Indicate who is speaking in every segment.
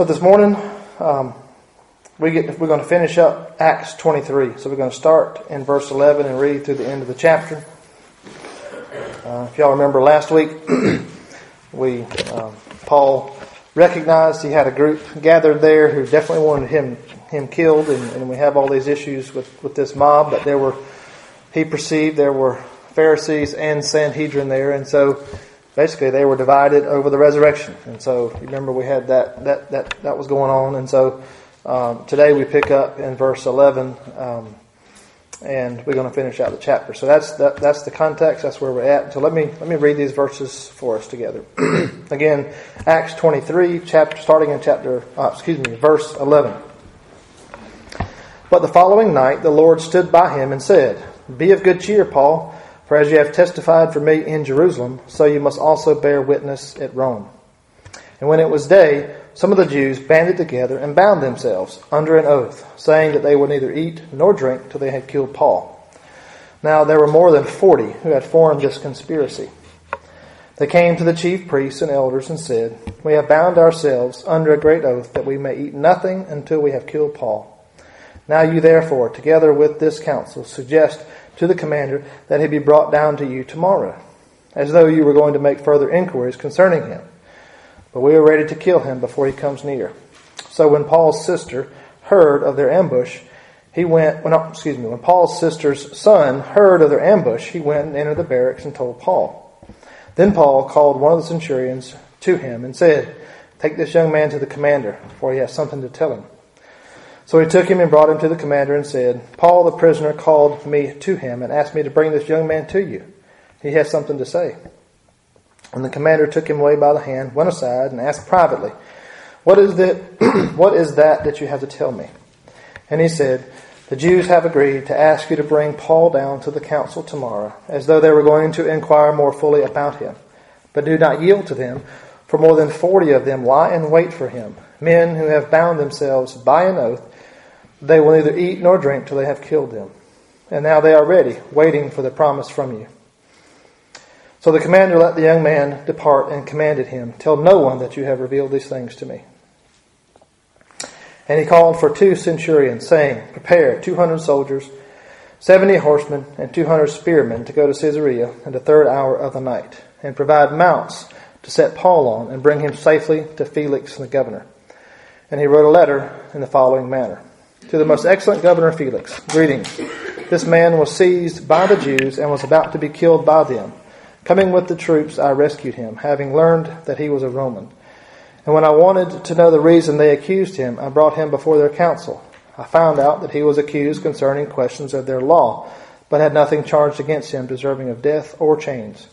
Speaker 1: So this morning, um, we get we're going to finish up Acts 23. So we're going to start in verse 11 and read through the end of the chapter. Uh, if y'all remember last week, we um, Paul recognized he had a group gathered there who definitely wanted him him killed, and, and we have all these issues with, with this mob. But there were he perceived there were Pharisees and Sanhedrin there, and so basically they were divided over the resurrection. And so you remember we had that that that that was going on, and so um, today we pick up in verse 11. Um, and we're going to finish out the chapter. So that's that, that's the context. That's where we're at. So let me let me read these verses for us together. Again, Acts 23, chapter starting in chapter uh, excuse me, verse 11. But the following night the Lord stood by him and said, "Be of good cheer, Paul, for as you have testified for me in Jerusalem, so you must also bear witness at Rome." And when it was day, some of the Jews banded together and bound themselves under an oath, saying that they would neither eat nor drink till they had killed Paul. Now there were more than forty who had formed this conspiracy. They came to the chief priests and elders and said, We have bound ourselves under a great oath that we may eat nothing until we have killed Paul. Now you therefore, together with this council, suggest to the commander that he be brought down to you tomorrow, as though you were going to make further inquiries concerning him. But we are ready to kill him before he comes near. So when Paul's sister heard of their ambush, he went, well, no, excuse me, when Paul's sister's son heard of their ambush, he went and entered the barracks and told Paul. Then Paul called one of the centurions to him and said, Take this young man to the commander, for he has something to tell him. So he took him and brought him to the commander and said, Paul the prisoner called me to him and asked me to bring this young man to you. He has something to say. And the commander took him away by the hand, went aside, and asked privately, What is that, what is that that you have to tell me? And he said, The Jews have agreed to ask you to bring Paul down to the council tomorrow, as though they were going to inquire more fully about him. But do not yield to them, for more than forty of them lie in wait for him, men who have bound themselves by an oath. They will neither eat nor drink till they have killed them. And now they are ready, waiting for the promise from you. So the commander let the young man depart and commanded him, Tell no one that you have revealed these things to me. And he called for two centurions, saying, Prepare 200 soldiers, 70 horsemen, and 200 spearmen to go to Caesarea in the third hour of the night, and provide mounts to set Paul on and bring him safely to Felix the governor. And he wrote a letter in the following manner To the most excellent governor Felix, greetings. This man was seized by the Jews and was about to be killed by them. Coming with the troops, I rescued him, having learned that he was a Roman. And when I wanted to know the reason they accused him, I brought him before their council. I found out that he was accused concerning questions of their law, but had nothing charged against him deserving of death or chains.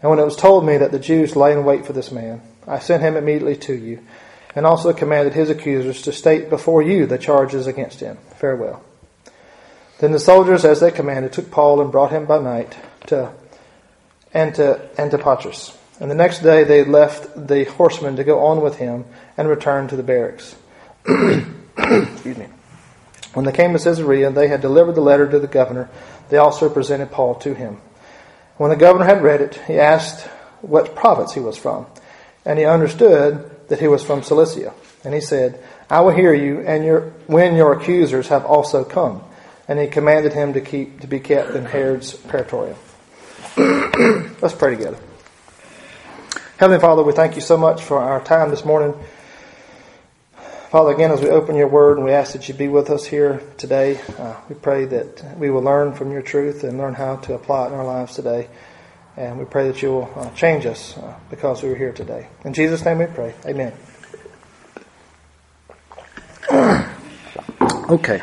Speaker 1: And when it was told me that the Jews lay in wait for this man, I sent him immediately to you, and also commanded his accusers to state before you the charges against him. Farewell. Then the soldiers, as they commanded, took Paul and brought him by night to Antipatris. And the next day they left the horsemen to go on with him and return to the barracks. Excuse me. When they came to Caesarea, they had delivered the letter to the governor. They also presented Paul to him. When the governor had read it, he asked what province he was from. And he understood that he was from Cilicia. And he said, I will hear you and your, when your accusers have also come. And he commanded him to keep to be kept in Herod's praetorium. Let's pray together. Heavenly Father, we thank you so much for our time this morning. Father, again, as we open your word and we ask that you be with us here today, uh, we pray that we will learn from your truth and learn how to apply it in our lives today. And we pray that you will uh, change us uh, because we are here today. In Jesus' name we pray. Amen. okay.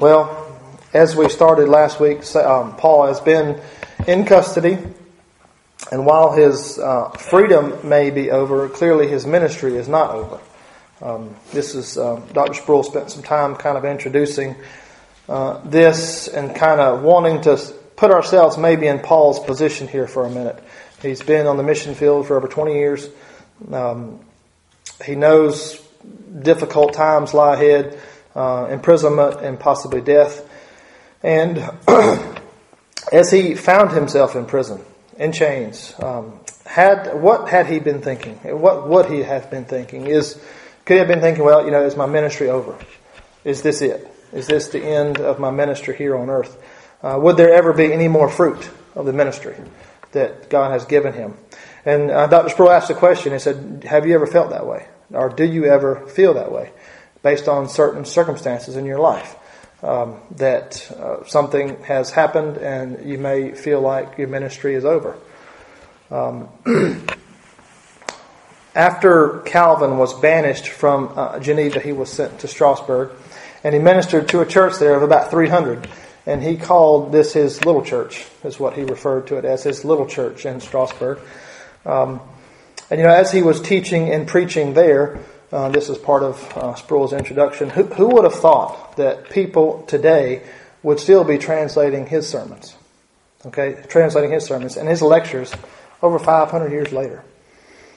Speaker 1: Well, as we started last week, um, Paul has been in custody, and while his uh, freedom may be over, clearly his ministry is not over. Um, this is uh, Dr. Sproul spent some time kind of introducing uh, this and kind of wanting to put ourselves maybe in Paul's position here for a minute. He's been on the mission field for over 20 years. Um, he knows difficult times lie ahead, uh, imprisonment and possibly death. And as he found himself in prison, in chains, um, had what had he been thinking? What would he have been thinking? Is could he have been thinking, well, you know, is my ministry over? Is this it? Is this the end of my ministry here on earth? Uh, would there ever be any more fruit of the ministry that God has given him? And uh, Dr. Sproul asked the question. He said, Have you ever felt that way? Or do you ever feel that way based on certain circumstances in your life? Um, that uh, something has happened and you may feel like your ministry is over. Um, after Calvin was banished from uh, Geneva, he was sent to Strasbourg, and he ministered to a church there of about 300. And he called this his little church, is what he referred to it as, his little church in Strasbourg. Um, and you know, as he was teaching and preaching there, uh, this is part of uh, Sproul's introduction. Who, who would have thought that people today would still be translating his sermons? Okay, translating his sermons and his lectures over 500 years later.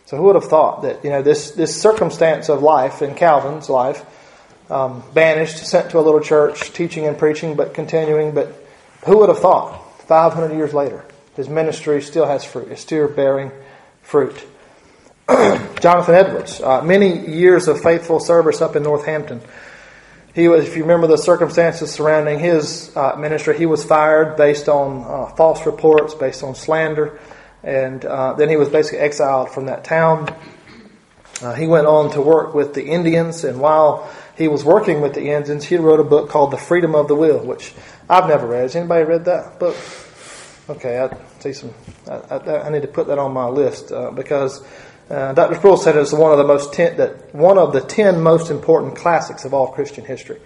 Speaker 1: So who would have thought that you know this this circumstance of life in Calvin's life, um, banished, sent to a little church, teaching and preaching, but continuing. But who would have thought 500 years later his ministry still has fruit, still bearing fruit. Jonathan Edwards, uh, many years of faithful service up in Northampton. He was, if you remember the circumstances surrounding his uh, ministry, he was fired based on uh, false reports, based on slander, and uh, then he was basically exiled from that town. Uh, he went on to work with the Indians, and while he was working with the Indians, he wrote a book called The Freedom of the Will, which I've never read. Has anybody read that book? Okay, I see some. I, I, I need to put that on my list uh, because uh, Dr. Sproul said it's one of the most ten, that one of the ten most important classics of all Christian history.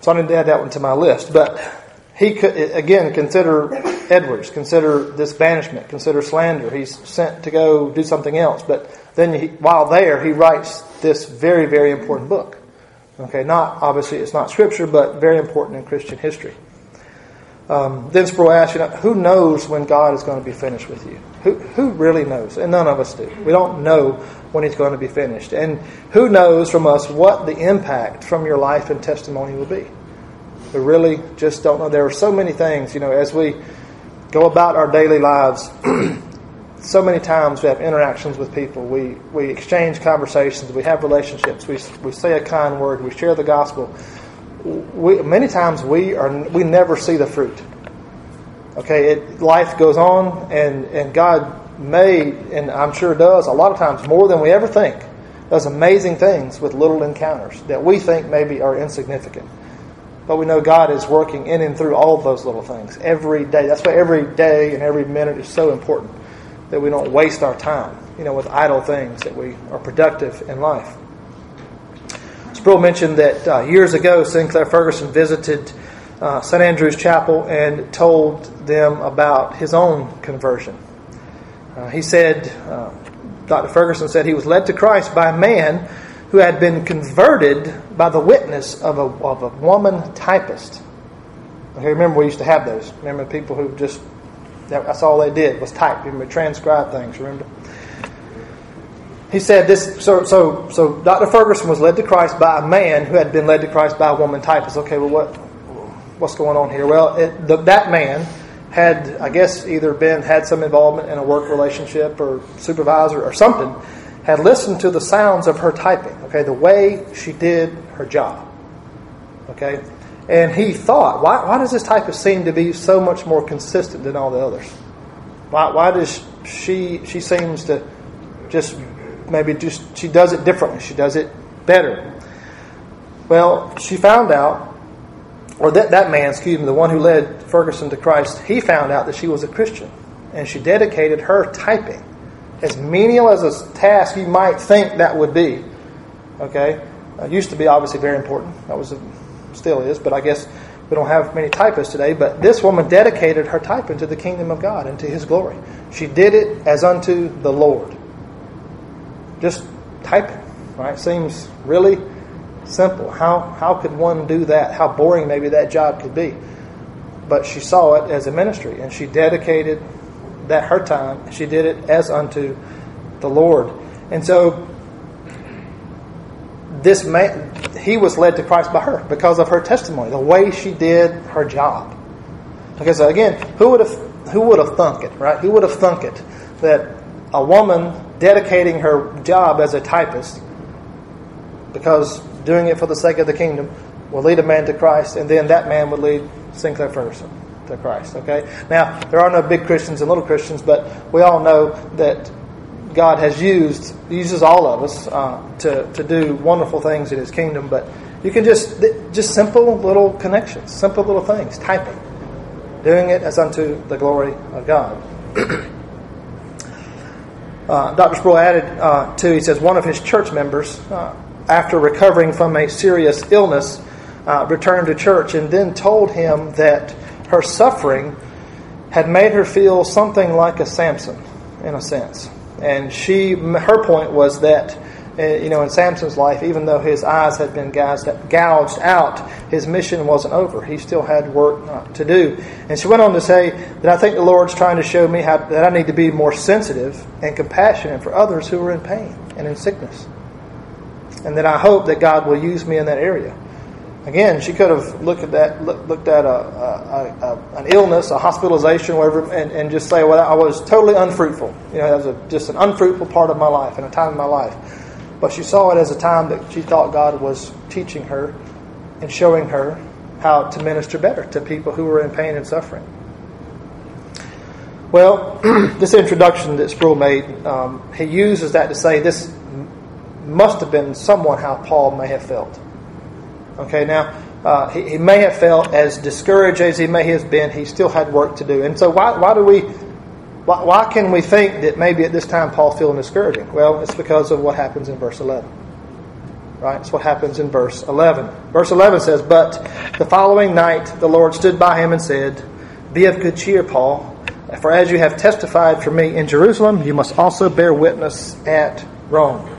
Speaker 1: So I need to add that one to my list. But he could again consider Edwards, consider this banishment, consider slander. He's sent to go do something else, but then he, while there, he writes this very, very important book. Okay, not obviously it's not scripture, but very important in Christian history. Um, then Sproul asks, you know, who knows when God is going to be finished with you? Who, who really knows? And none of us do. We don't know when He's going to be finished. And who knows from us what the impact from your life and testimony will be? We really just don't know. There are so many things, you know, as we go about our daily lives, so many times we have interactions with people. We, we exchange conversations. We have relationships. We, we say a kind word. We share the gospel we, many times we are we never see the fruit. Okay, it, life goes on, and and God may, and I'm sure does a lot of times more than we ever think, does amazing things with little encounters that we think maybe are insignificant. But we know God is working in and through all of those little things every day. That's why every day and every minute is so important that we don't waste our time, you know, with idle things. That we are productive in life. Sproul mentioned that uh, years ago, Sinclair Ferguson visited uh, St. Andrew's Chapel and told them about his own conversion. Uh, he said, uh, Dr. Ferguson said he was led to Christ by a man who had been converted by the witness of a, of a woman typist. Remember, we used to have those. Remember, people who just, that's all they did was type. Remember, transcribe things, remember? he said this. So, so, so Dr. Ferguson was led to Christ by a man who had been led to Christ by a woman typist. Okay, well, what, what's going on here? Well, it, the, that man had, I guess, either been had some involvement in a work relationship or supervisor or something. Had listened to the sounds of her typing. Okay, the way she did her job. Okay, and he thought, why, why does this typist seem to be so much more consistent than all the others? Why, why does she she seems to just maybe just she does it differently. She does it better. Well, she found out, or that, that man, excuse me, the one who led Ferguson to Christ, he found out that she was a Christian. And she dedicated her typing. As menial as a task you might think that would be, okay, uh, used to be obviously very important. That was, a, still is, but I guess we don't have many typists today. But this woman dedicated her typing to the kingdom of God and to His glory. She did it as unto the Lord just typing, right? Seems really simple. How, how could one do that? How boring maybe that job could be. But she saw it as a ministry and she dedicated that her time. She did it as unto the Lord. And so this man, he was led to Christ by her because of her testimony, the way she did her job. Because again, who would have who would have thunk it, right? Who would have thunk it that a woman dedicating her job as a typist because doing it for the sake of the kingdom will lead a man to Christ, and then that man would lead Sinclair Ferguson to Christ. Okay? Now, there are no big Christians and little Christians, but we all know that God has used, uses all of us uh, to, to do wonderful things in His kingdom, but you can just, just simple little connections, simple little things, typing, doing it as unto the glory of God. uh, Dr. Sproul added, uh, too, he says, one of his church members, uh, after recovering from a serious illness, uh, returned to church and then told him that her suffering had made her feel something like a Samson, in a sense. And she, her point was that, uh, you know, in Samson's life, even though his eyes had been gouged, out, his mission wasn't over. He still had work to do. And she went on to say that I think the Lord's trying to show me how, that I need to be more sensitive and compassionate for others who are in pain and in sickness. And that I hope that God will use me in that area. Again, she could have looked at that, looked at a, a, a, an illness, a hospitalization, whatever, and, and just say, "Well, I was totally unfruitful. You know, that was just an unfruitful part of my life and a time in my life." But she saw it as a time that she thought God was teaching her and showing her how to minister better to people who were in pain and suffering. Well, this introduction that Sproul made, um, he uses that to say this must have been somewhat how Paul may have felt. Okay, now uh, he, he, may have felt as discouraged as he may have been. He still had work to do, and so why, why do we? Why, why can we think that maybe at this time Paul feeling discouraging? Well, it's because of what happens in verse eleven. Right, it's what happens in verse eleven. Verse eleven says, "But the following night the Lord stood by him and said, Be of good cheer, Paul." For as you have testified for me in Jerusalem, you must also bear witness at Rome.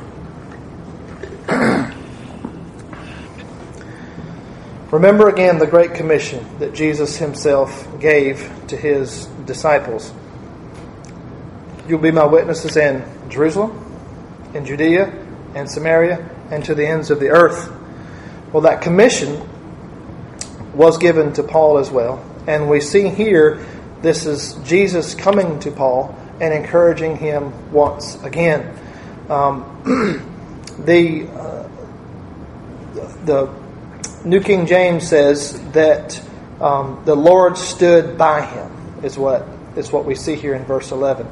Speaker 1: Remember again the Great Commission that Jesus himself gave to his disciples. You'll be my witnesses in Jerusalem, in Judea, and Samaria, and to the ends of the earth. Well, that commission was given to Paul as well. And we see here this is Jesus coming to Paul and encouraging him once again. Um, the, uh, the New King James says that um, the Lord stood by him, is what, is what we see here in verse 11.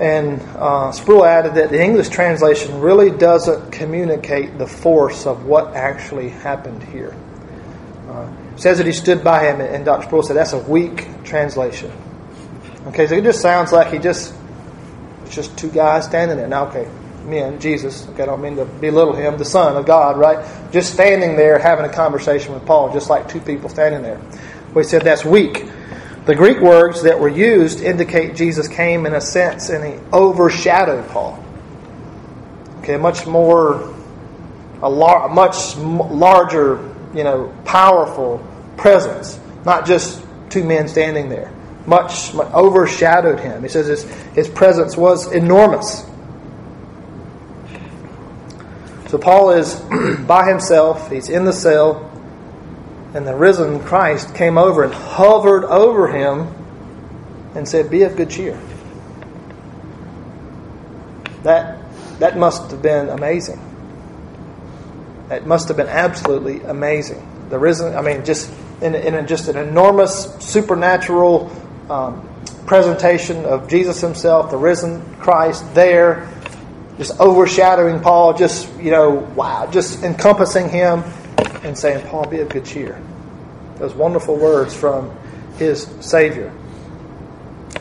Speaker 1: And uh, Sproul added that the English translation really doesn't communicate the force of what actually happened here. Uh, says that he stood by him, and Dr. Sproul said that's a weak translation. Okay, so it just sounds like he just, it's just two guys standing there. Now, okay, men, Jesus, okay, I don't mean to belittle him, the Son of God, right? Just standing there having a conversation with Paul, just like two people standing there. We said that's weak. The Greek words that were used indicate Jesus came in a sense and he overshadowed Paul. Okay, much more, a lar- much larger, you know, powerful presence, not just two men standing there. Much, much overshadowed him. He says his, his presence was enormous. So Paul is by himself, he's in the cell, and the risen Christ came over and hovered over him and said, Be of good cheer. That, that must have been amazing. That must have been absolutely amazing. The risen, I mean, just in, in just an enormous supernatural um, presentation of Jesus himself, the risen Christ there just overshadowing Paul, just, you know, wow, just encompassing him and saying, Paul, be of good cheer. Those wonderful words from his Savior.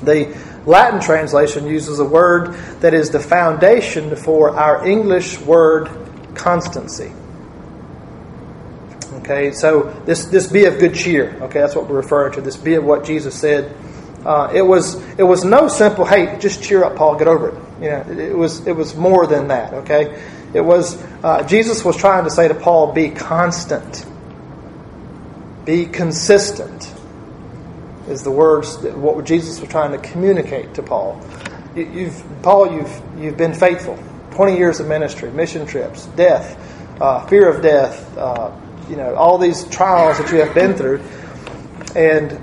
Speaker 1: The Latin translation uses a word that is the foundation for our English word constancy. Okay, so this, this be of good cheer. Okay, that's what we're referring to. This be of what Jesus said. Uh, it was it was no simple, hey, just cheer up, Paul, get over it. You know, it was it was more than that. Okay, it was uh, Jesus was trying to say to Paul, be constant, be consistent. Is the words that what Jesus was trying to communicate to Paul. You, have Paul, you've you've been faithful. Twenty years of ministry, mission trips, death, uh, fear of death. Uh, you know all these trials that you have been through, and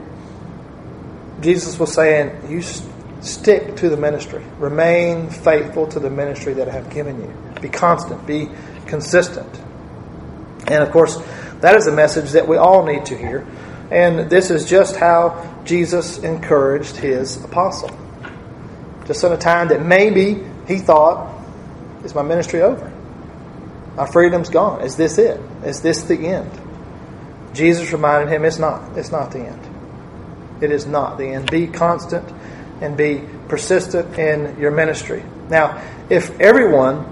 Speaker 1: Jesus was saying, "You stick to the ministry. Remain faithful to the ministry that I have given you. Be constant. Be consistent. And of course, that is a message that we all need to hear. And this is just how Jesus encouraged his apostle. Just in a time that maybe he thought, is my ministry over? My freedom's gone. Is this it? Is this the end? Jesus reminded him it's not. It's not the end. It is not the end. Be constant and be persistent in your ministry. Now, if everyone,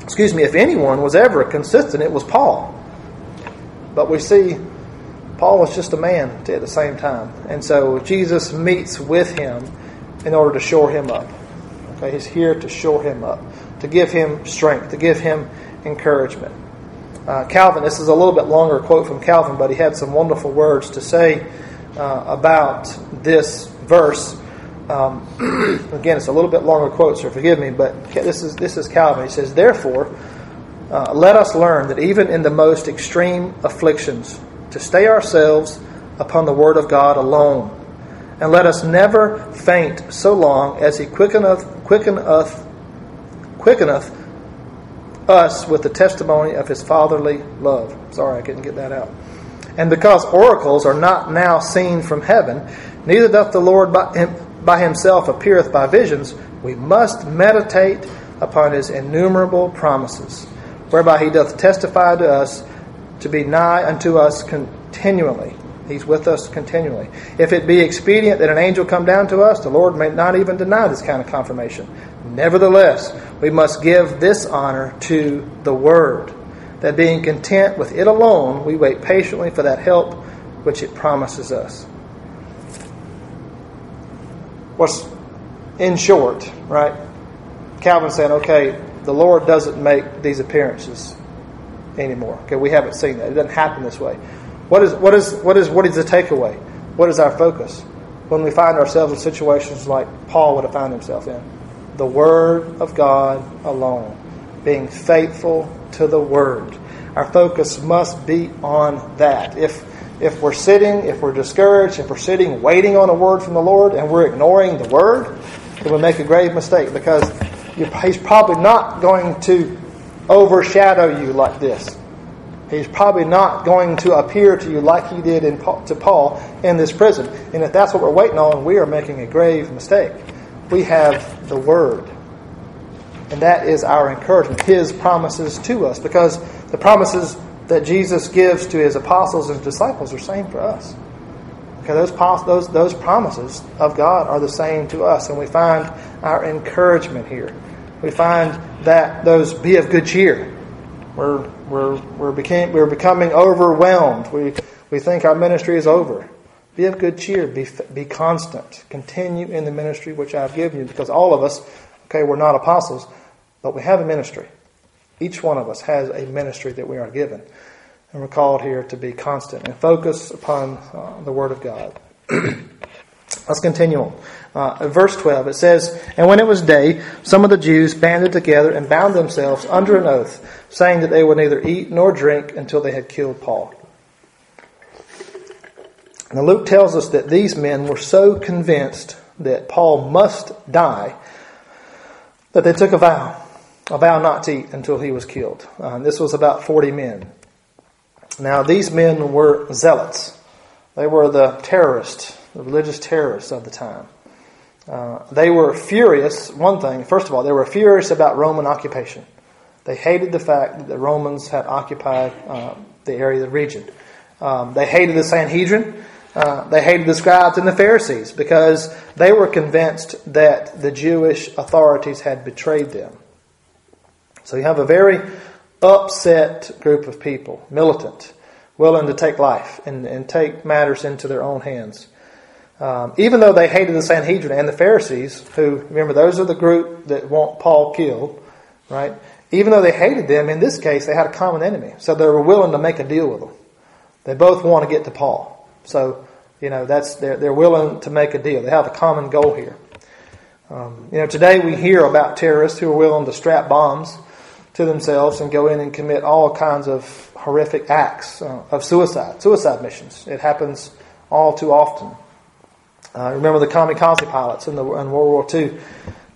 Speaker 1: excuse me, if anyone was ever consistent, it was Paul. But we see Paul was just a man at the same time. And so Jesus meets with him in order to shore him up. Okay, he's here to shore him up, to give him strength, to give him encouragement. Uh, Calvin, this is a little bit longer quote from Calvin, but he had some wonderful words to say uh, about this verse. Um, again, it's a little bit longer quote, so forgive me, but this is this is Calvin. He says, "Therefore, uh, let us learn that even in the most extreme afflictions, to stay ourselves upon the word of God alone, and let us never faint so long as He quickeneth, quickeneth, quickeneth us with the testimony of His fatherly love." Sorry, I couldn't get that out. And because oracles are not now seen from heaven, neither doth the Lord by, him, by himself appeareth by visions, we must meditate upon his innumerable promises, whereby he doth testify to us to be nigh unto us continually. He's with us continually. If it be expedient that an angel come down to us, the Lord may not even deny this kind of confirmation. Nevertheless, we must give this honor to the Word that being content with it alone, we wait patiently for that help which it promises us. What's in short, right? Calvin saying, okay, the Lord doesn't make these appearances anymore. Okay, we haven't seen that. It doesn't happen this way. What is what is what is what is the takeaway? What is our focus when we find ourselves in situations like Paul would have found himself in? The Word of God alone, being faithful to the Word. Our focus must be on that. If if we're sitting, if we're discouraged, if we're sitting waiting on a word from the Lord and we're ignoring the word, then we make a grave mistake because He's probably not going to overshadow you like this. He's probably not going to appear to you like he did in, to Paul in this prison. And if that's what we're waiting on, we are making a grave mistake. We have the Word. And that is our encouragement, His promises to us, because the promises that Jesus gives to His apostles and disciples are same for us. Okay, those, those, those promises of God are the same to us, and we find our encouragement here. We find that those be of good cheer. We're, we're, we're, became, we're becoming overwhelmed. We, we think our ministry is over. Be of good cheer. Be, be constant. Continue in the ministry which I have given you, because all of us, okay, we're not apostles, but we have a ministry. Each one of us has a ministry that we are given. And we're called here to be constant and focus upon uh, the Word of God. Let's continue on. Uh, verse 12, it says, And when it was day, some of the Jews banded together and bound themselves under an oath, saying that they would neither eat nor drink until they had killed Paul. Now, Luke tells us that these men were so convinced that Paul must die that they took a vow a vow not to eat until he was killed. Uh, this was about 40 men. Now, these men were zealots. They were the terrorists, the religious terrorists of the time. Uh, they were furious, one thing, first of all, they were furious about Roman occupation. They hated the fact that the Romans had occupied uh, the area, the region. Um, they hated the Sanhedrin. Uh, they hated the scribes and the Pharisees because they were convinced that the Jewish authorities had betrayed them. So you have a very upset group of people, militant, willing to take life and, and take matters into their own hands. Um, even though they hated the Sanhedrin and the Pharisees, who, remember, those are the group that want Paul killed, right? Even though they hated them, in this case, they had a common enemy. So they were willing to make a deal with them. They both want to get to Paul. So, you know, that's, they're, they're willing to make a deal. They have a common goal here. Um, you know, today we hear about terrorists who are willing to strap bombs to themselves and go in and commit all kinds of horrific acts uh, of suicide, suicide missions. It happens all too often. Uh, remember the kamikaze pilots in, the, in World War II?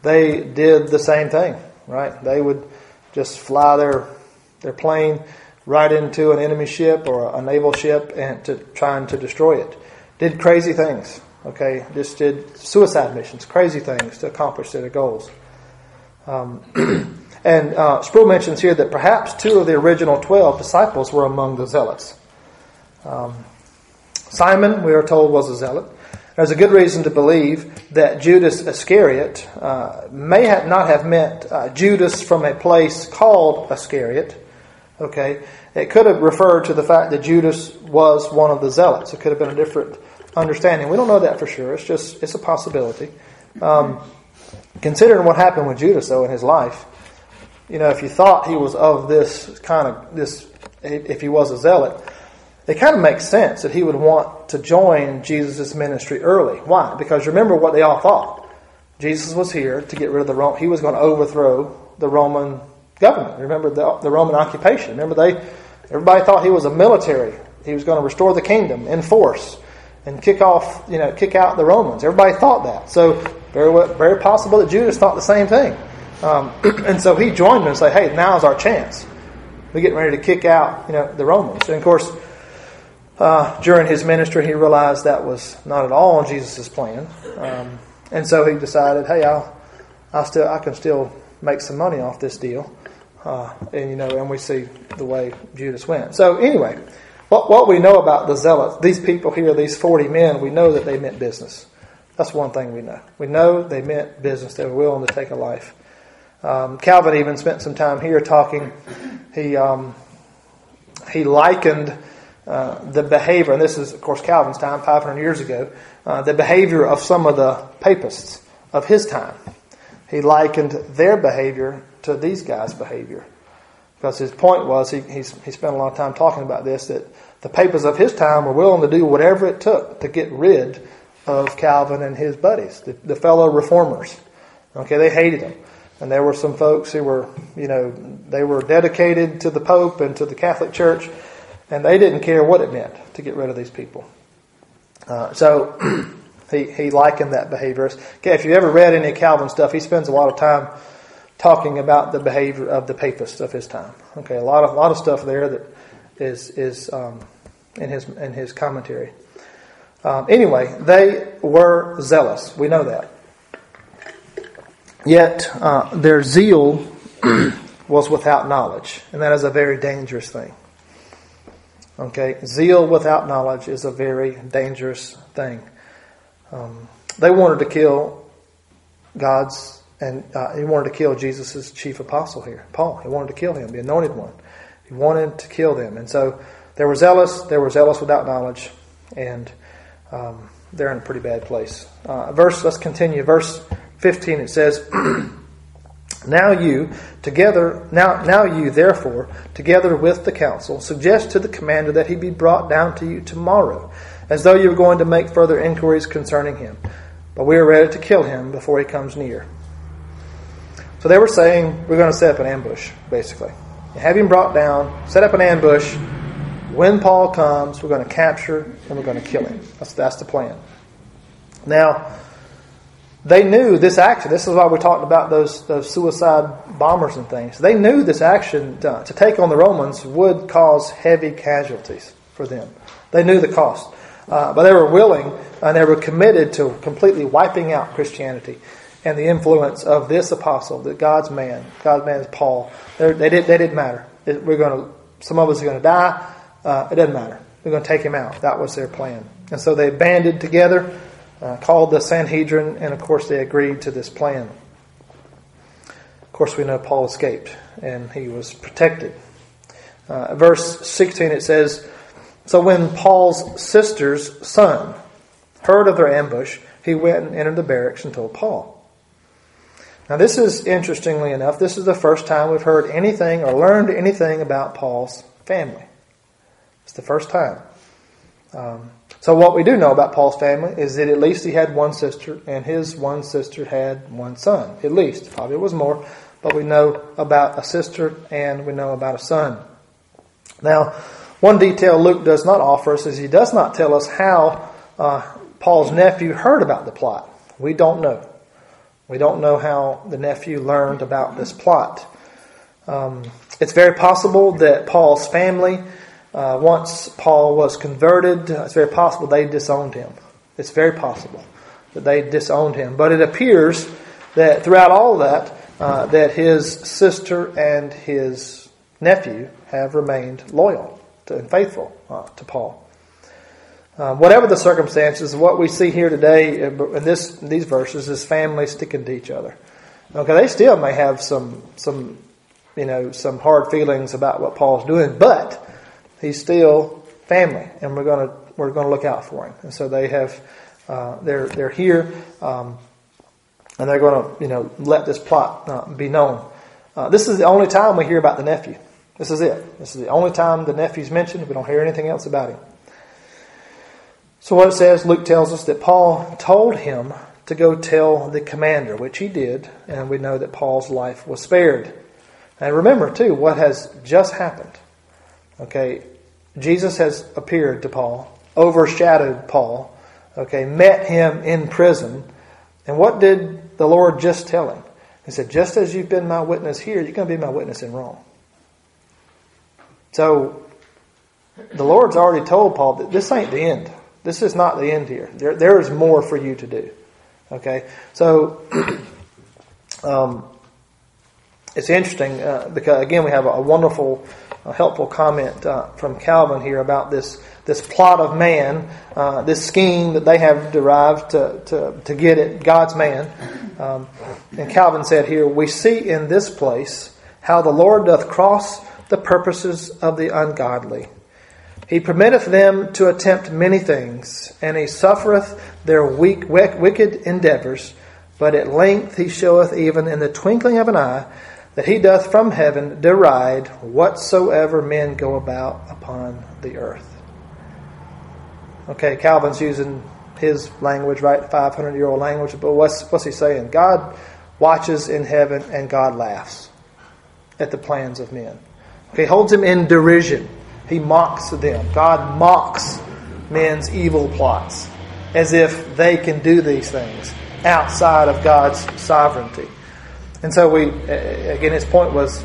Speaker 1: They did the same thing, right? They would just fly their their plane right into an enemy ship or a naval ship and to trying to destroy it. Did crazy things. Okay, just did suicide missions, crazy things to accomplish their goals. Um, and uh, Sproul mentions here that perhaps two of the original twelve disciples were among the zealots. Um, Simon, we are told, was a zealot. There's a good reason to believe that Judas Iscariot uh, may have not have meant uh, Judas from a place called Iscariot. Okay, it could have referred to the fact that Judas was one of the zealots. It could have been a different understanding. We don't know that for sure. It's just it's a possibility. Um, considering what happened with Judas though in his life, you know, if you thought he was of this kind of this, if he was a zealot, it kind of makes sense that he would want to join Jesus' ministry early. Why? Because remember what they all thought. Jesus was here to get rid of the Rome. He was going to overthrow the Roman government. Remember the, the Roman occupation. Remember they, everybody thought he was a military. He was going to restore the kingdom in force and kick off, you know, kick out the Romans. Everybody thought that. So very, very possible that Judas thought the same thing. Um, and so he joined them and said, "Hey, now's our chance. We're getting ready to kick out, you know, the Romans." And of course uh, during his ministry, he realized that was not at all Jesus' plan, um, and so he decided, "Hey, I'll, I still, I can still make some money off this deal." Uh, and you know, and we see the way Judas went. So anyway, what what we know about the zealots, these people here, these forty men, we know that they meant business. That's one thing we know. We know they meant business. They were willing to take a life. Um, Calvin even spent some time here talking. He um, he likened uh, the behavior, and this is, of course, Calvin's time, 500 years ago, uh, the behavior of some of the papists of his time. He likened their behavior to these guys' behavior. Because his point was, he, he spent a lot of time talking about this, that the papists of his time were willing to do whatever it took to get rid of Calvin and his buddies, the, the fellow reformers. Okay, they hated him. And there were some folks who were, you know, they were dedicated to the Pope and to the Catholic Church, and they didn't care what it meant to get rid of these people. Uh, so he, he likened that behavior. Okay, if you've ever read any Calvin stuff, he spends a lot of time talking about the behavior of the papists of his time. Okay, a lot of a lot of stuff there that is is um, in his in his commentary. Um, anyway, they were zealous. We know that. Yet uh, their zeal was without knowledge, and that is a very dangerous thing. Okay, zeal without knowledge is a very dangerous thing. Um, they wanted to kill God's, and uh, he wanted to kill Jesus' chief apostle here, Paul. He wanted to kill him, the anointed one. He wanted to kill them, and so they were zealous. They were zealous without knowledge, and um, they're in a pretty bad place. Uh, verse. Let's continue. Verse fifteen. It says. Now you, together, now, now you, therefore, together with the council, suggest to the commander that he be brought down to you tomorrow, as though you were going to make further inquiries concerning him. But we are ready to kill him before he comes near. So they were saying, we're going to set up an ambush, basically. Have him brought down, set up an ambush. When Paul comes, we're going to capture and we're going to kill him. That's, that's the plan. Now, they knew this action. This is why we talked about those, those suicide bombers and things. They knew this action to, to take on the Romans would cause heavy casualties for them. They knew the cost. Uh, but they were willing and they were committed to completely wiping out Christianity and the influence of this apostle, that God's man, God's man is Paul. They're, they did, they didn't matter. We're going to, some of us are going to die. Uh, it doesn't matter. We're going to take him out. That was their plan. And so they banded together uh, called the Sanhedrin, and of course they agreed to this plan. Of course, we know Paul escaped and he was protected. Uh, verse 16 it says So when Paul's sister's son heard of their ambush, he went and entered the barracks and told Paul. Now, this is interestingly enough, this is the first time we've heard anything or learned anything about Paul's family. It's the first time. Um, so what we do know about Paul's family is that at least he had one sister, and his one sister had one son. At least, probably it was more, but we know about a sister and we know about a son. Now, one detail Luke does not offer us is he does not tell us how uh, Paul's nephew heard about the plot? We don't know. We don't know how the nephew learned about this plot. Um, it's very possible that Paul's family, uh, once Paul was converted, uh, it's very possible they disowned him. It's very possible that they disowned him. But it appears that throughout all that, uh, that his sister and his nephew have remained loyal to, and faithful uh, to Paul. Um, whatever the circumstances, what we see here today in this in these verses is families sticking to each other. Okay, they still may have some some you know some hard feelings about what Paul's doing, but he's still family, and we're gonna we're gonna look out for him. And so they have uh, they're they're here, um, and they're to you know let this plot uh, be known. Uh, this is the only time we hear about the nephew. This is it. This is the only time the nephew's mentioned. We don't hear anything else about him. So what it says, Luke tells us that Paul told him to go tell the commander, which he did, and we know that Paul's life was spared. And remember too what has just happened. Okay, Jesus has appeared to Paul, overshadowed Paul, okay, met him in prison. And what did the Lord just tell him? He said, Just as you've been my witness here, you're going to be my witness in Rome. So the Lord's already told Paul that this ain't the end. This is not the end here. There, there is more for you to do. Okay? So, um, it's interesting uh, because, again, we have a, wonderful, uh, helpful comment uh, from Calvin here about this, this plot of man, uh, this scheme that they have derived to, to, to get at God's man. Um, and Calvin said here, We see in this place how the Lord doth cross the purposes of the ungodly he permitteth them to attempt many things, and he suffereth their weak, wicked endeavors. But at length he showeth even in the twinkling of an eye that he doth from heaven deride whatsoever men go about upon the earth. Okay, Calvin's using his language, right? 500 year old language. But what's, what's he saying? God watches in heaven and God laughs at the plans of men. He holds him in derision. He mocks them. God mocks men's evil plots as if they can do these things outside of God's sovereignty. And so we, again, his point was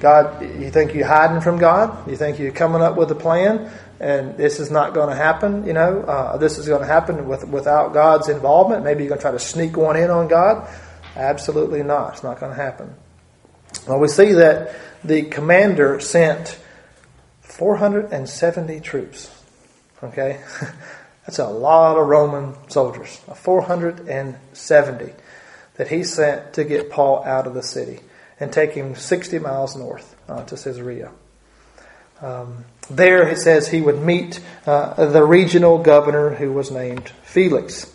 Speaker 1: God, you think you're hiding from God? You think you're coming up with a plan and this is not going to happen? You know, uh, this is going to happen with, without God's involvement? Maybe you're going to try to sneak one in on God? Absolutely not. It's not going to happen. Well, we see that the commander sent 470 troops. Okay? That's a lot of Roman soldiers. 470 that he sent to get Paul out of the city and take him 60 miles north uh, to Caesarea. Um, there it says he would meet uh, the regional governor who was named Felix.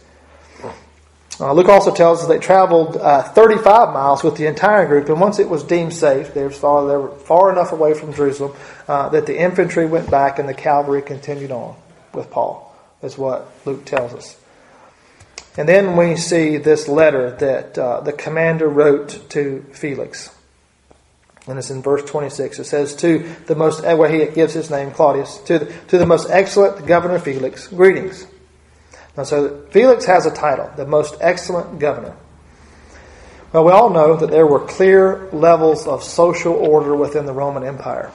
Speaker 1: Uh, Luke also tells us they traveled uh, 35 miles with the entire group, and once it was deemed safe, they were far, they were far enough away from Jerusalem uh, that the infantry went back and the cavalry continued on with Paul, is what Luke tells us. And then we see this letter that uh, the commander wrote to Felix. And it's in verse 26. It says, To the most, where he gives his name, Claudius, to the, to the most excellent governor Felix, greetings. Now, so Felix has a title, the most excellent governor. Well, we all know that there were clear levels of social order within the Roman Empire.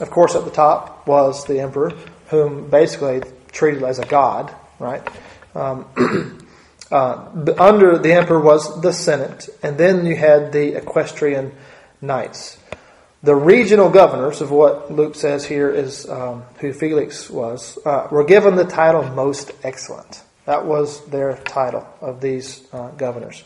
Speaker 1: Of course, at the top was the emperor, whom basically treated as a god, right? Um, uh, under the emperor was the Senate, and then you had the equestrian knights. The regional governors of what Luke says here is um, who Felix was, uh, were given the title most excellent. That was their title of these uh, governors.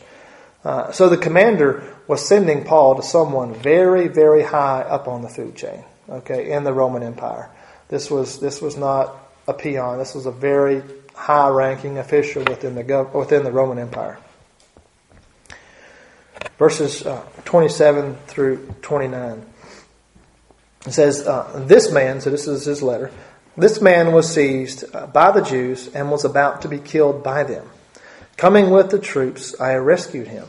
Speaker 1: Uh, so the commander was sending Paul to someone very, very high up on the food chain, okay, in the Roman Empire. This was this was not a peon. This was a very high-ranking official within the gov- within the Roman Empire. Verses uh, 27 through 29. It says, uh, "This man." So this is his letter. This man was seized uh, by the Jews and was about to be killed by them. Coming with the troops, I rescued him,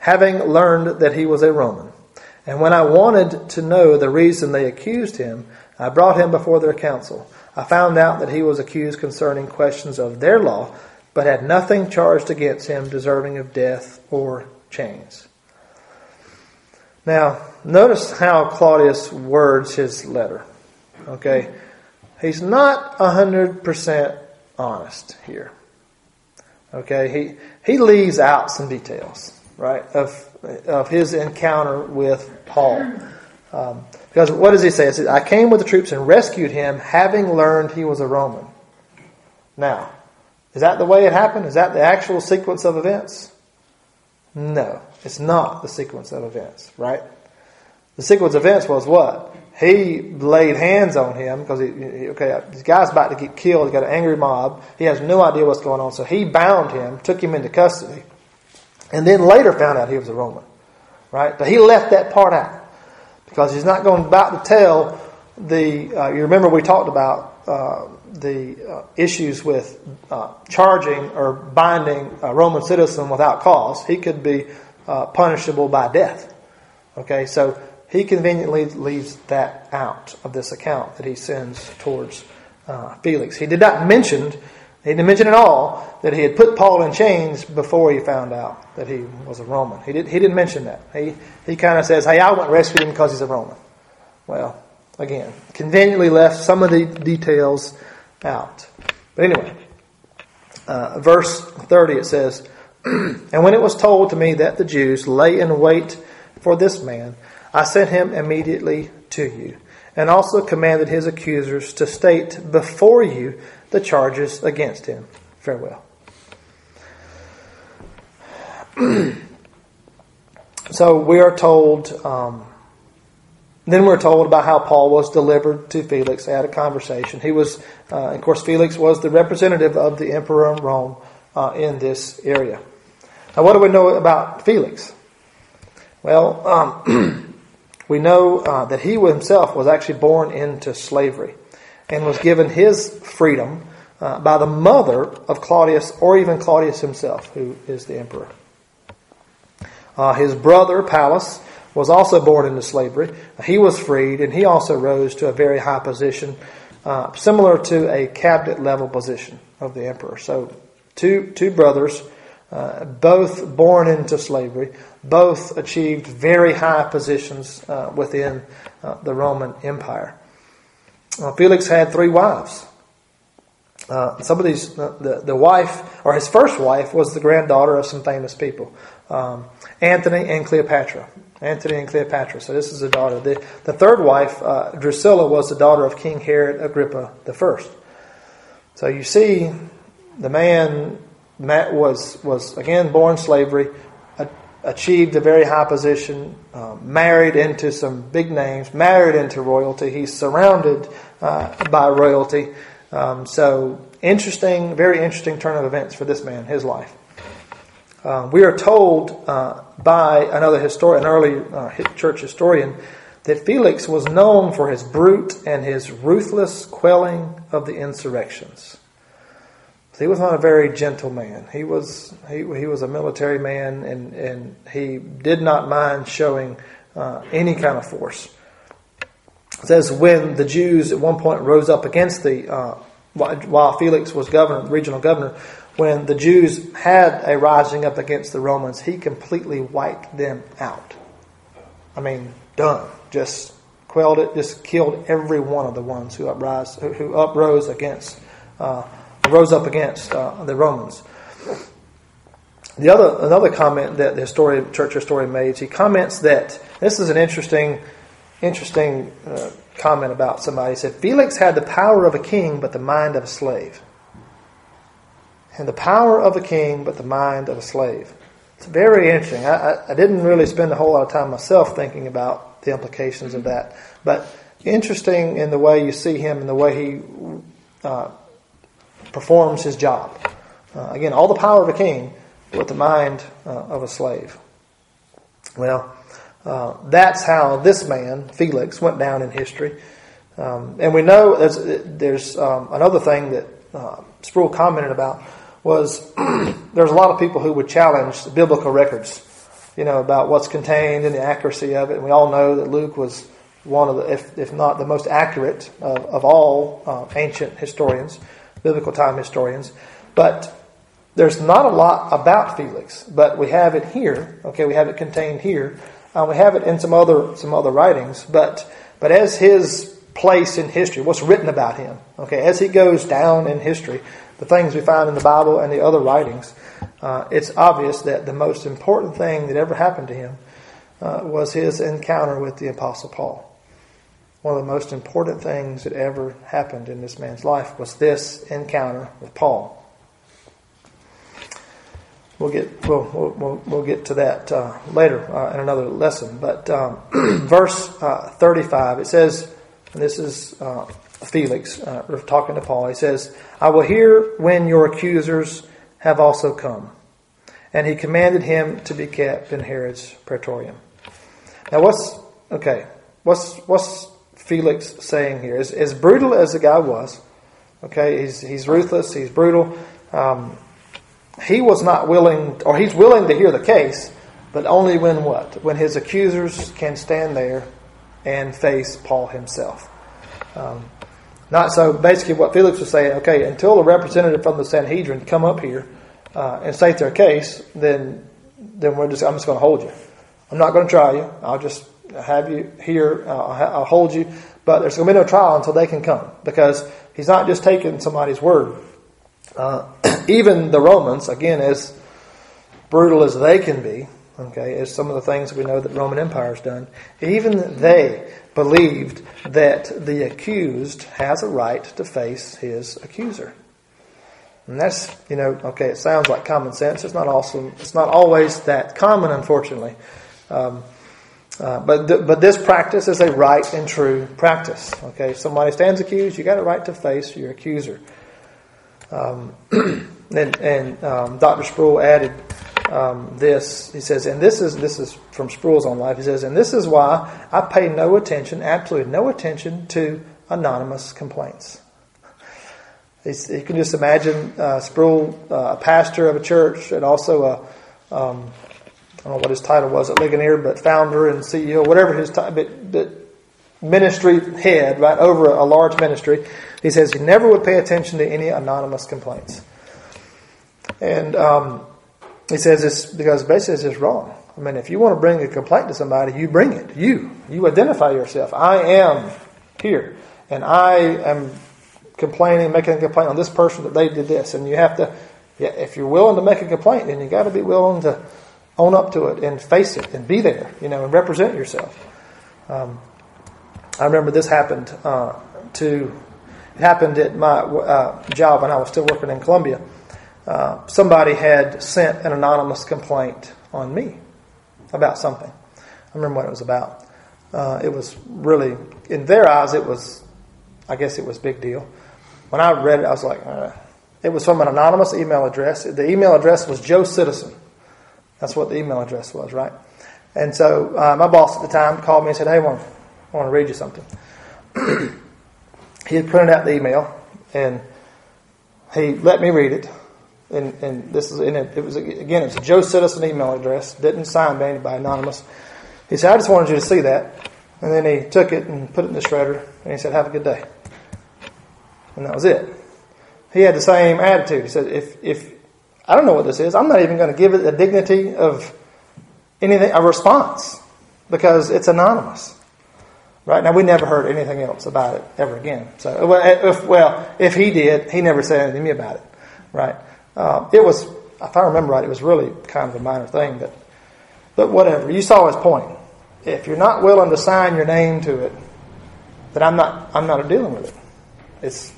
Speaker 1: having learned that he was a Roman. And when I wanted to know the reason they accused him, I brought him before their council. I found out that he was accused concerning questions of their law, but had nothing charged against him deserving of death or chains. Now, notice how Claudius words his letter. Okay? He's not 100% honest here. Okay? He, he leaves out some details, right, of, of his encounter with Paul. Um, because what does he say? It says, I came with the troops and rescued him, having learned he was a Roman. Now, is that the way it happened? Is that the actual sequence of events? No, it's not the sequence of events, right? The sequence of events was what? He laid hands on him because he, okay, this guy's about to get killed. He's got an angry mob. He has no idea what's going on. So he bound him, took him into custody, and then later found out he was a Roman, right? But he left that part out because he's not going about to tell the. Uh, you remember we talked about uh, the uh, issues with uh, charging or binding a Roman citizen without cause. He could be uh, punishable by death. Okay, so he conveniently leaves that out of this account that he sends towards uh, Felix. He did not mention. He didn't mention at all that he had put Paul in chains before he found out that he was a Roman. He, did, he didn't mention that. He, he kind of says, hey, I went rescue him because he's a Roman. Well, again, conveniently left some of the details out. But anyway, uh, verse 30 it says, And when it was told to me that the Jews lay in wait for this man, I sent him immediately to you, and also commanded his accusers to state before you the charges against him. Farewell. so we are told um, then we're told about how Paul was delivered to Felix at a conversation. He was, uh, of course, Felix was the representative of the emperor Rome uh, in this area. Now, what do we know about Felix? Well, um, we know uh, that he himself was actually born into slavery and was given his freedom uh, by the mother of Claudius, or even Claudius himself, who is the emperor. Uh, his brother, Pallas, was also born into slavery. He was freed, and he also rose to a very high position, uh, similar to a cabinet level position of the emperor. So, two two brothers, uh, both born into slavery, both achieved very high positions uh, within uh, the Roman Empire. Uh, Felix had three wives. Uh, some of these, the, the wife, or his first wife, was the granddaughter of some famous people, um, Antony and Cleopatra. Antony and Cleopatra. So this is a daughter. The, the third wife, uh, Drusilla, was the daughter of King Herod Agrippa the first. So you see, the man Matt was was again born slavery, achieved a very high position, uh, married into some big names, married into royalty. He's surrounded uh, by royalty. Um, so interesting, very interesting turn of events for this man, his life. Uh, we are told uh, by another historian, an early uh, church historian, that Felix was known for his brute and his ruthless quelling of the insurrections. He was not a very gentle man. He was he, he was a military man, and, and he did not mind showing uh, any kind of force. It says when the Jews at one point rose up against the uh, while Felix was governor, regional governor, when the Jews had a rising up against the Romans, he completely wiped them out. I mean, done. Just quelled it, just killed every one of the ones who uprise, who uprose against, uh, rose up against uh, the Romans. The other another comment that the historian, church historian made, he comments that this is an interesting, interesting uh, comment about somebody. He said Felix had the power of a king, but the mind of a slave and the power of a king, but the mind of a slave. It's very interesting. I, I, I, didn't really spend a whole lot of time myself thinking about the implications of that, but interesting in the way you see him and the way he uh, performs his job. Uh, again, all the power of a king, with the mind uh, of a slave. Well, uh, that's how this man, Felix, went down in history. Um, and we know there's, there's um, another thing that uh, Sproul commented about was there's a lot of people who would challenge the biblical records you know, about what's contained and the accuracy of it. And we all know that Luke was one of the, if, if not the most accurate of, of all uh, ancient historians, biblical time historians. But there's not a lot about Felix, but we have it here. Okay, we have it contained here. Uh, we have it in some other some other writings, but but as his place in history, what's written about him, okay, as he goes down in history, the things we find in the Bible and the other writings, uh, it's obvious that the most important thing that ever happened to him uh, was his encounter with the Apostle Paul. One of the most important things that ever happened in this man's life was this encounter with Paul. We'll get we'll we'll, we'll get to that uh, later uh, in another lesson. But um, verse uh, thirty five it says, and this is uh, Felix uh, talking to Paul. He says, "I will hear when your accusers have also come," and he commanded him to be kept in Herod's praetorium. Now, what's okay? What's what's Felix saying here? As, as brutal as the guy was, okay, he's he's ruthless, he's brutal. Um, he was not willing, or he's willing to hear the case, but only when what? When his accusers can stand there and face Paul himself. Um, not so. Basically, what Felix was saying, okay, until a representative from the Sanhedrin come up here uh, and state their case, then then we're just I'm just going to hold you. I'm not going to try you. I'll just have you here. Uh, I'll hold you. But there's going to be no trial until they can come because he's not just taking somebody's word. Uh, even the Romans, again, as brutal as they can be, okay, as some of the things we know that Roman Empire has done, even they believed that the accused has a right to face his accuser. And that's, you know, okay, it sounds like common sense. It's not awesome. It's not always that common, unfortunately. Um, uh, but th- but this practice is a right and true practice. Okay, somebody stands accused, you got a right to face your accuser. Um, and, and um, Dr. Sproul added um, this. He says, and this is this is from Sproul's own life. He says, and this is why I pay no attention, absolutely no attention to anonymous complaints. He's, you can just imagine uh, Sproul, uh, a pastor of a church, and also a um, I don't know what his title was at Ligonier, but founder and CEO, whatever his title, but, but ministry head, right over a large ministry. He says he never would pay attention to any anonymous complaints. And um, he says this because basically it's just wrong. I mean, if you want to bring a complaint to somebody, you bring it. You. You identify yourself. I am here. And I am complaining, making a complaint on this person that they did this. And you have to, yeah, if you're willing to make a complaint, then you got to be willing to own up to it and face it and be there, you know, and represent yourself. Um, I remember this happened uh, to, it happened at my uh, job when I was still working in Columbia. Uh, somebody had sent an anonymous complaint on me about something. I remember what it was about. Uh, it was really, in their eyes, it was, I guess it was big deal. When I read it, I was like, uh, it was from an anonymous email address. The email address was Joe Citizen. That's what the email address was, right? And so uh, my boss at the time called me and said, "Hey, I want, I want to read you something." he had printed out the email and he let me read it and, and this is in it. It was again, it's Joe Citizen email address. Didn't sign by anybody, anonymous. He said, "I just wanted you to see that." And then he took it and put it in the shredder, and he said, "Have a good day." And that was it. He had the same attitude. He said, "If if I don't know what this is, I'm not even going to give it the dignity of anything a response because it's anonymous." Right now, we never heard anything else about it ever again. So, well, if, well, if he did, he never said anything to me about it. Right? Uh, it was, if I remember right, it was really kind of a minor thing, but but whatever. You saw his point. If you're not willing to sign your name to it, then I'm not I'm not dealing with it. It's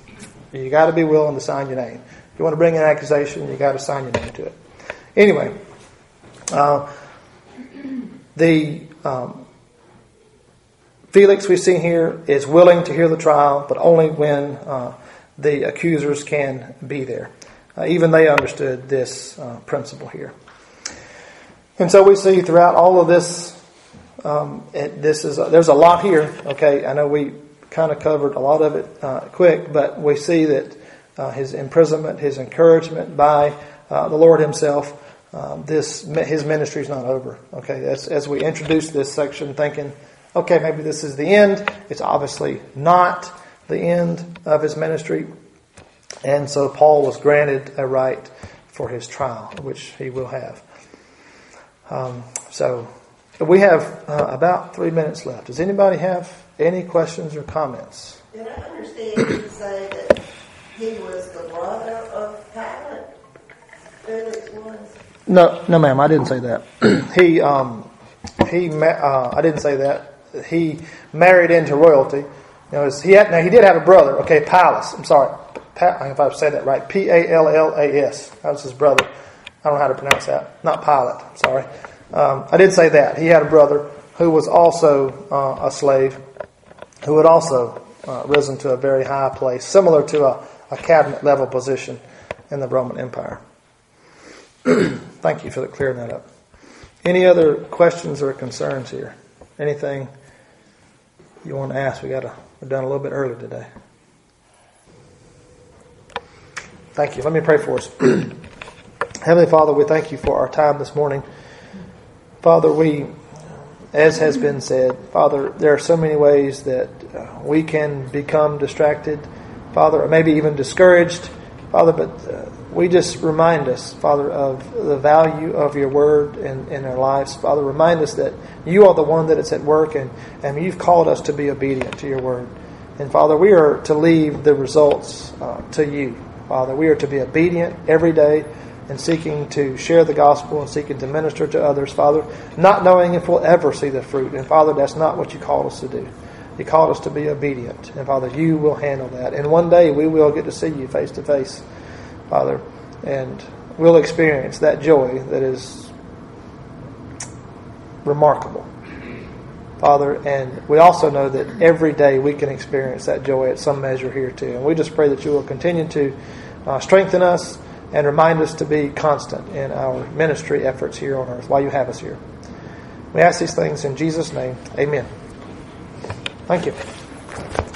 Speaker 1: you got to be willing to sign your name. You want to bring an accusation, you got to sign your name to it. Anyway, uh, the um, Felix we see here is willing to hear the trial, but only when uh, the accusers can be there. Uh, even they understood this uh, principle here. And so we see throughout all of this, um, it, this is there's a lot here. Okay, I know we kind of covered a lot of it uh, quick, but we see that uh, his imprisonment, his encouragement by uh, the Lord Himself, um, this his ministry is not over. Okay, as, as we introduce this section, thinking, okay, maybe this is the end. It's obviously not the end of his ministry, and so Paul was granted a right for his trial, which he will have. Um, so we have uh, about three minutes left. Does anybody have any questions or comments?
Speaker 2: Did I understand you say that he was the brother of Pilate?
Speaker 1: No, no, ma'am. I didn't say that. he, um, he, uh, I didn't say that. He married into royalty. Know, he had, now he did have a brother. Okay, Pallas. I'm sorry, pa- if I've said that right. P A L L A S. That was his brother. I don't know how to pronounce that. Not Pilate. Sorry. Um, I did say that he had a brother who was also uh, a slave, who had also uh, risen to a very high place, similar to a, a cabinet level position in the Roman Empire. Thank you for clearing that up. Any other questions or concerns here? Anything you want to ask? We got to, we're done a little bit early today. Thank you. Let me pray for us. Heavenly Father, we thank you for our time this morning. Father, we, as has been said, Father, there are so many ways that uh, we can become distracted, Father, or maybe even discouraged, Father, but uh, we just remind us, Father, of the value of your word in, in our lives. Father, remind us that you are the one that is at work and, and you've called us to be obedient to your word. And Father, we are to leave the results uh, to you. Father, we are to be obedient every day and seeking to share the gospel and seeking to minister to others, Father, not knowing if we'll ever see the fruit. And Father, that's not what you called us to do. Called us to be obedient. And Father, you will handle that. And one day we will get to see you face to face, Father, and we'll experience that joy that is remarkable. Father, and we also know that every day we can experience that joy at some measure here too. And we just pray that you will continue to uh, strengthen us and remind us to be constant in our ministry efforts here on earth while you have us here. We ask these things in Jesus' name. Amen. Thank you.